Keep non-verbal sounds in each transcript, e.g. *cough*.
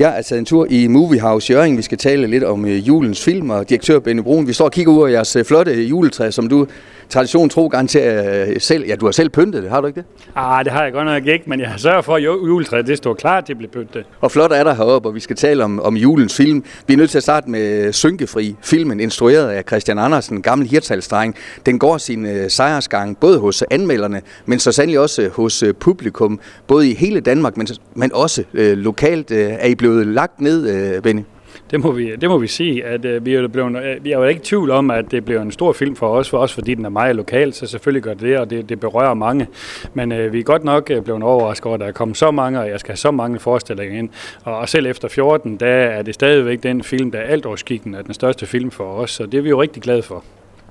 Ja, altså en tur i Movie House Jørgen. Vi skal tale lidt om øh, julens film, og direktør Benny Brun. Vi står og kigger ud af jeres øh, flotte juletræ, som du tradition tro garanterer øh, selv. Ja, du har selv pyntet det, har du ikke det? Ah, det har jeg godt nok ikke, men jeg har sørget for, at juletræet det står klar til at blive pyntet. Og flot er der heroppe, og vi skal tale om, om julens film. Vi er nødt til at starte med Synkefri, filmen instrueret af Christian Andersen, gammel hirtalsdreng. Den går sin uh, sejrsgang både hos anmelderne, men så sandelig også hos uh, publikum, både i hele Danmark, men, men også uh, lokalt. Uh, er I blevet lagt ned, uh, Benny? Det må vi, det må vi sige, at øh, vi, er blevet, øh, vi er jo ikke i tvivl om, at det bliver en stor film for os, for os fordi den er meget lokal, så selvfølgelig gør det det, og det, det berører mange. Men øh, vi er godt nok øh, blevet overrasket over, at der er kommet så mange, og jeg skal have så mange forestillinger ind. Og, og selv efter 14, der er det stadigvæk den film, der er alt overskikken, er den største film for os, så det er vi jo rigtig glade for.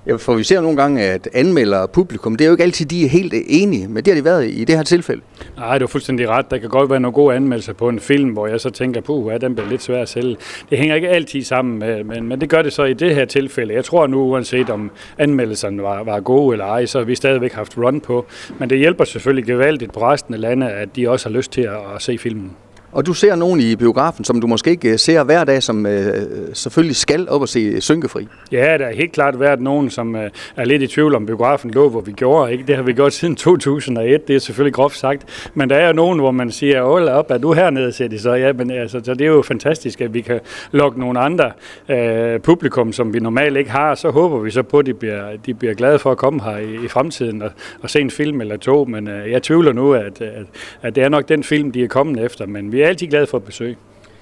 Ja, for vi ser nogle gange, at anmelder og publikum, det er jo ikke altid, de er helt enige, men det har de været i det her tilfælde. Nej, du er fuldstændig ret. Der kan godt være nogle gode anmeldelser på en film, hvor jeg så tænker, puh, ja, den bliver lidt svær at sælge. Det hænger ikke altid sammen, med, men, men det gør det så i det her tilfælde. Jeg tror nu, uanset om anmeldelserne var, var gode eller ej, så har vi stadigvæk haft run på. Men det hjælper selvfølgelig gevaldigt på resten af landet, at de også har lyst til at, at se filmen. Og du ser nogen i biografen, som du måske ikke øh, ser hver dag, som øh, selvfølgelig skal op og se øh, Synkefri. Ja, der er helt klart været nogen, som øh, er lidt i tvivl om biografen lå, hvor vi gjorde. Ikke? Det har vi gjort siden *laughs* 2001, det er selvfølgelig groft sagt. Men der er jo nogen, hvor man siger, hold op, er du hernede, siger de så. Ja, men altså, så det er jo fantastisk, at vi kan lokke nogle andre øh, publikum, som vi normalt ikke har. Så håber vi så på, at de bliver, de bliver glade for at komme her i, i fremtiden og, og se en film eller to. Men øh, jeg tvivler nu, at, at, at det er nok den film, de er kommet efter. Men vi er altid glade for at besøge.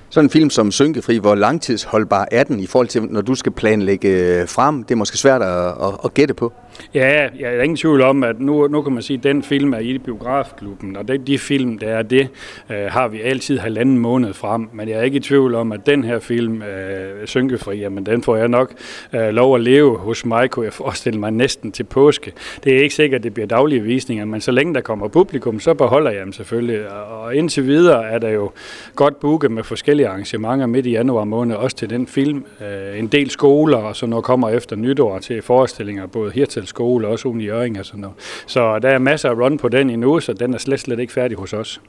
Sådan en film som Synkefri, hvor langtidsholdbar er den i forhold til, når du skal planlægge øh, frem? Det er måske svært at, at, at gætte på. Ja, jeg er ingen tvivl om, at nu, nu kan man sige, at den film er i biografklubben, og det, de film, der er det, øh, har vi altid halvanden måned frem. Men jeg er ikke i tvivl om, at den her film, øh, Synkefri, jamen den får jeg nok øh, lov at leve hos mig, kunne jeg *laughs* forestille mig næsten til påske. Det er ikke sikkert, at det bliver daglige visninger, men så længe der kommer publikum, så beholder jeg dem selvfølgelig. Og indtil videre er der jo godt booket med forskellige arrangementer midt i januar måned, også til den film. Øh, en del skoler, og så når kommer efter nytår til forestillinger, både hertil til skole, også ude i Jøring og sådan noget. Så der er masser af run på den endnu, så den er slet, slet ikke færdig hos os.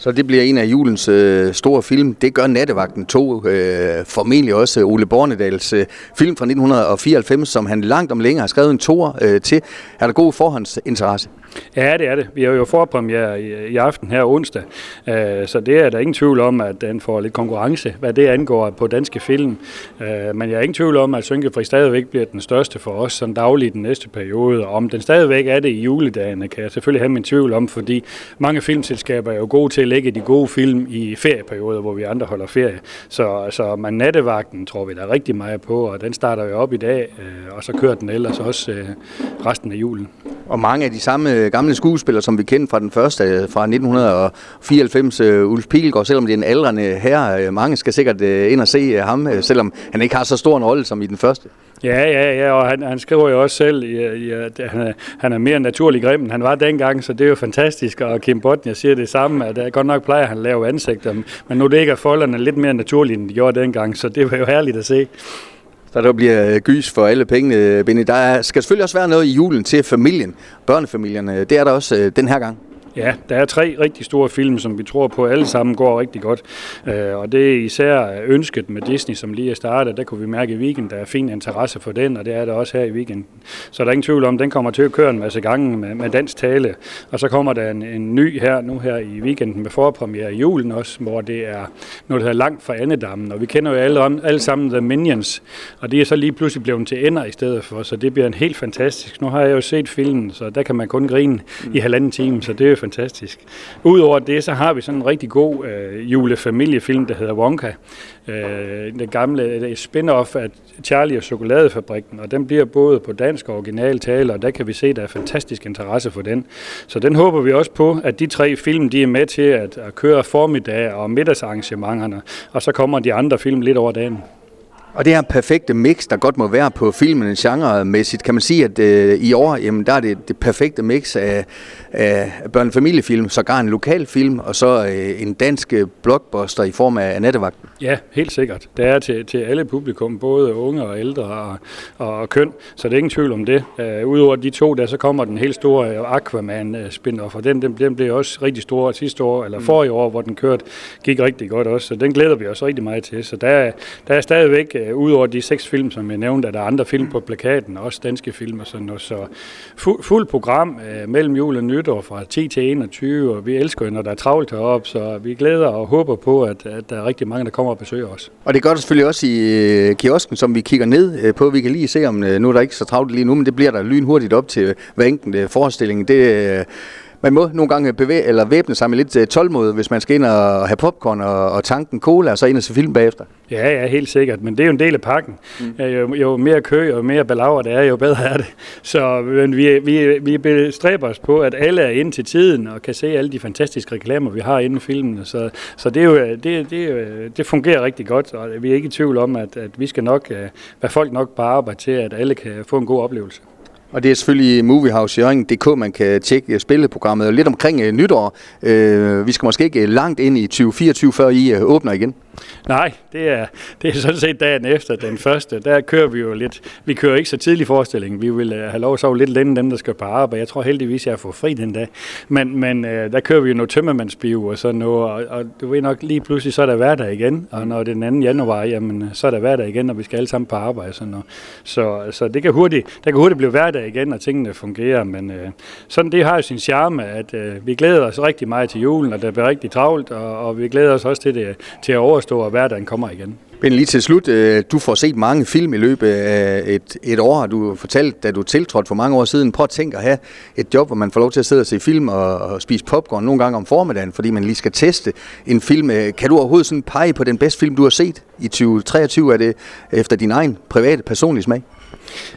Så det bliver en af julens øh, store film. Det gør Nattevagten 2, øh, formentlig også Ole Bornedals øh, film fra 1994, som han langt om længe har skrevet en tor øh, til. Er der god forhåndsinteresse? Ja, det er det. Vi har jo forpremiere i, i aften her onsdag, øh, så det er der ingen tvivl om, at den får lidt konkurrence, hvad det angår på danske film. Øh, men jeg er ingen tvivl om, at Synkefri stadigvæk bliver den største for os som daglig den næste periode. Og om den stadigvæk er det i juledagene, kan jeg selvfølgelig have min tvivl om, fordi mange filmselskaber er jo gode til lægge de gode film i ferieperioder, hvor vi andre holder ferie. Så, så man nattevagten tror vi der er rigtig meget på, og den starter jo op i dag, øh, og så kører den ellers også øh, resten af julen. Og mange af de samme øh, gamle skuespillere, som vi kendte fra den første, øh, fra 1994, øh, Ulf Pilgaard, selvom det er en aldrende herre. Mange skal sikkert ind og se ham, selvom han ikke har så stor en rolle som i den første. Ja, ja, ja, og han, han skriver jo også selv, ja, at han, er, han er mere naturlig grim, end han var dengang, så det er jo fantastisk, og Kim Botnia siger det samme, at uh, godt nok plejer han at lave ansigter, men nu det ikke er folderne lidt mere naturlige, end de gjorde dengang, så det var jo herligt at se. Så der bliver øh, gys for alle pengene, Benny. Der skal selvfølgelig også være noget i julen til familien, børnefamilierne. Det er der også øh, den her gang. Ja, der er tre rigtig store film, som vi tror på alle sammen går rigtig godt. Øh, og det er især ønsket med Disney, som lige er startet. Der kunne vi mærke i weekenden, der er fin interesse for den, og det er der også her i weekenden. Så der er ingen tvivl om, den kommer til at køre en masse gange med, med dansk tale. Og så kommer der en, en ny her nu her i weekenden med forpremiere i julen også, hvor det er noget, der er langt fra Andedammen. Og vi kender jo alle, om, alle sammen The Minions, og de er så lige pludselig blevet til ender i stedet for, så det bliver en helt fantastisk. Nu har jeg jo set filmen, så der kan man kun grine i halvanden time, så det er fantastisk. Udover det, så har vi sådan en rigtig god øh, julefamiliefilm, der hedder Wonka. Øh, den gamle øh, spin-off af Charlie og Chokoladefabrikken, og den bliver både på dansk og original tale, og der kan vi se, at der er fantastisk interesse for den. Så den håber vi også på, at de tre film, de er med til at, at køre formiddag og middagsarrangementerne, og så kommer de andre film lidt over dagen. Og det her perfekte mix, der godt må være på filmen genremæssigt, kan man sige, at øh, i år, jamen, der er det det perfekte mix af, af børnefamiliefilm, sågar en lokal film, og så øh, en dansk blockbuster i form af Nattevagt. Ja, helt sikkert. Det er til, til alle publikum, både unge og ældre og, og køn, så det er ingen tvivl om det. Uh, Udover de to, der så kommer den helt store Aquaman spin-off, og den, den, den blev også rigtig stor sidste år, eller for i år, hvor den kørte, gik rigtig godt også, så den glæder vi os rigtig meget til. Så der, der er stadigvæk, øh, udover de seks film, som jeg nævnte, er der er andre film på plakaten, også danske film og sådan noget, så fu, fuld program øh, mellem jul og nytår fra 10 til 21, og vi elsker jo, når der er travlt heroppe, så vi glæder og håber på, at, at der er rigtig mange, der kommer og besøger os. Og det gør det selvfølgelig også i øh, kiosken, som vi kigger ned øh, på. Vi kan lige se, om øh, nu er der ikke så travlt lige nu, men det bliver der lynhurtigt op til hver enkelt øh, forestilling. Det, øh, man må nogle gange bevæge, eller væbne sig med lidt tålmod, hvis man skal ind og have popcorn og, og tanken cola, og så ind og se film bagefter. Ja, ja, helt sikkert, men det er jo en del af pakken. Mm. Jo, jo mere kø og mere balaver det er, jo bedre er det. Så men vi, vi, vi bestræber os på, at alle er ind til tiden og kan se alle de fantastiske reklamer, vi har inden filmen. Så, så det, er jo, det, det, det fungerer rigtig godt, og vi er ikke i tvivl om, at, at vi skal nok øh, være folk nok på arbejde til, at alle kan få en god oplevelse. Og det er selvfølgelig moviehouse.dk, man kan tjekke spilleprogrammet lidt omkring øh, nytår. Uh, vi skal måske ikke øh, langt ind i 2024, før I åbner igen. Nej, det er, det er sådan set dagen efter den første. Der kører vi jo lidt. Vi kører ikke så tidlig forestilling. Vi vil have lov at sove lidt længere dem der skal på arbejde. Jeg tror heldigvis, jeg får fri den dag. Men, men der kører vi jo noget tømmermandsbiv og sådan noget. Og, og du ved nok, lige pludselig så er der hverdag igen. Og når det er den 2. januar, jamen, så er der hverdag igen, og vi skal alle sammen på arbejde. Sådan noget. Så, så det kan hurtigt, der kan hurtigt blive hverdag igen, og tingene fungerer. Men øh, sådan det har jo sin charme, at øh, vi glæder os rigtig meget til julen, og det bliver rigtig travlt, og, og vi glæder os også til, det, til at overstå, at hverdagen kommer igen. Men lige til slut, øh, du får set mange film i løbet af et, et år, du fortalt, da du tiltrådte for mange år siden. Prøv at tænke at have et job, hvor man får lov til at sidde og se film og, og spise popcorn nogle gange om formiddagen, fordi man lige skal teste en film. Øh, kan du overhovedet sådan pege på den bedste film, du har set i 2023? Er det efter din egen private, personlige smag?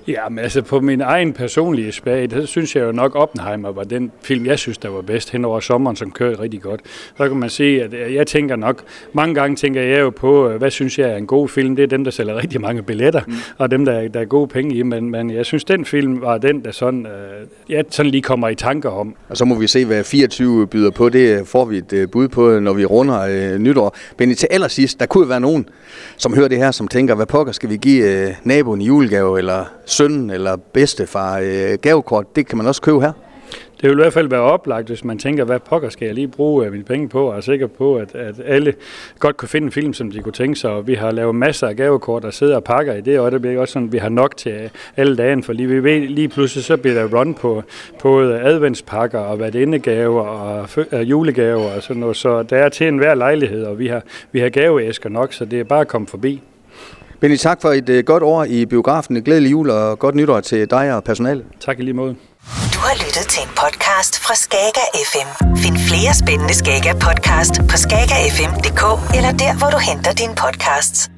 Ja, men altså på min egen personlige smag, der synes jeg jo nok, Oppenheimer var den film, jeg synes, der var bedst hen over sommeren, som kørte rigtig godt. Så kan man sige, at jeg tænker nok, mange gange tænker jeg jo på, hvad synes jeg er en god film. Det er dem, der sælger rigtig mange billetter, mm. og dem, der, der er gode penge i. Men, men jeg synes, den film var den, der sådan, øh, jeg sådan lige kommer i tanker om. Og så må vi se, hvad 24 byder på. Det får vi et øh, bud på, når vi runder øh, nytår. Men til allersidst, der kunne være nogen, som hører det her, som tænker, hvad pokker skal vi give øh, naboen i julegave, eller søn eller bedstefar øh, gavekort, det kan man også købe her. Det vil i hvert fald være oplagt, hvis man tænker, hvad pokker skal jeg lige bruge øh, mine penge på, og er sikker på, at, at alle godt kunne finde en film, som de kunne tænke sig. Og vi har lavet masser af gavekort, der sidder og pakker i det, og det bliver også sådan, at vi har nok til øh, alle dagen, for lige, vi ved, lige pludselig så bliver der run på både øh, adventspakker og hvad indegaver og julegaver og sådan noget. Så der er til enhver lejlighed, og vi har, vi har gaveæsker nok, så det er bare at komme forbi. Benny, tak for et uh, godt år i biografen. Glædelig jul og godt nytår til dig og personalet. Tak i lige måde. Du har lyttet til en podcast fra Skager FM. Find flere spændende Skager podcast på skagerfm.dk eller der, hvor du henter dine podcasts.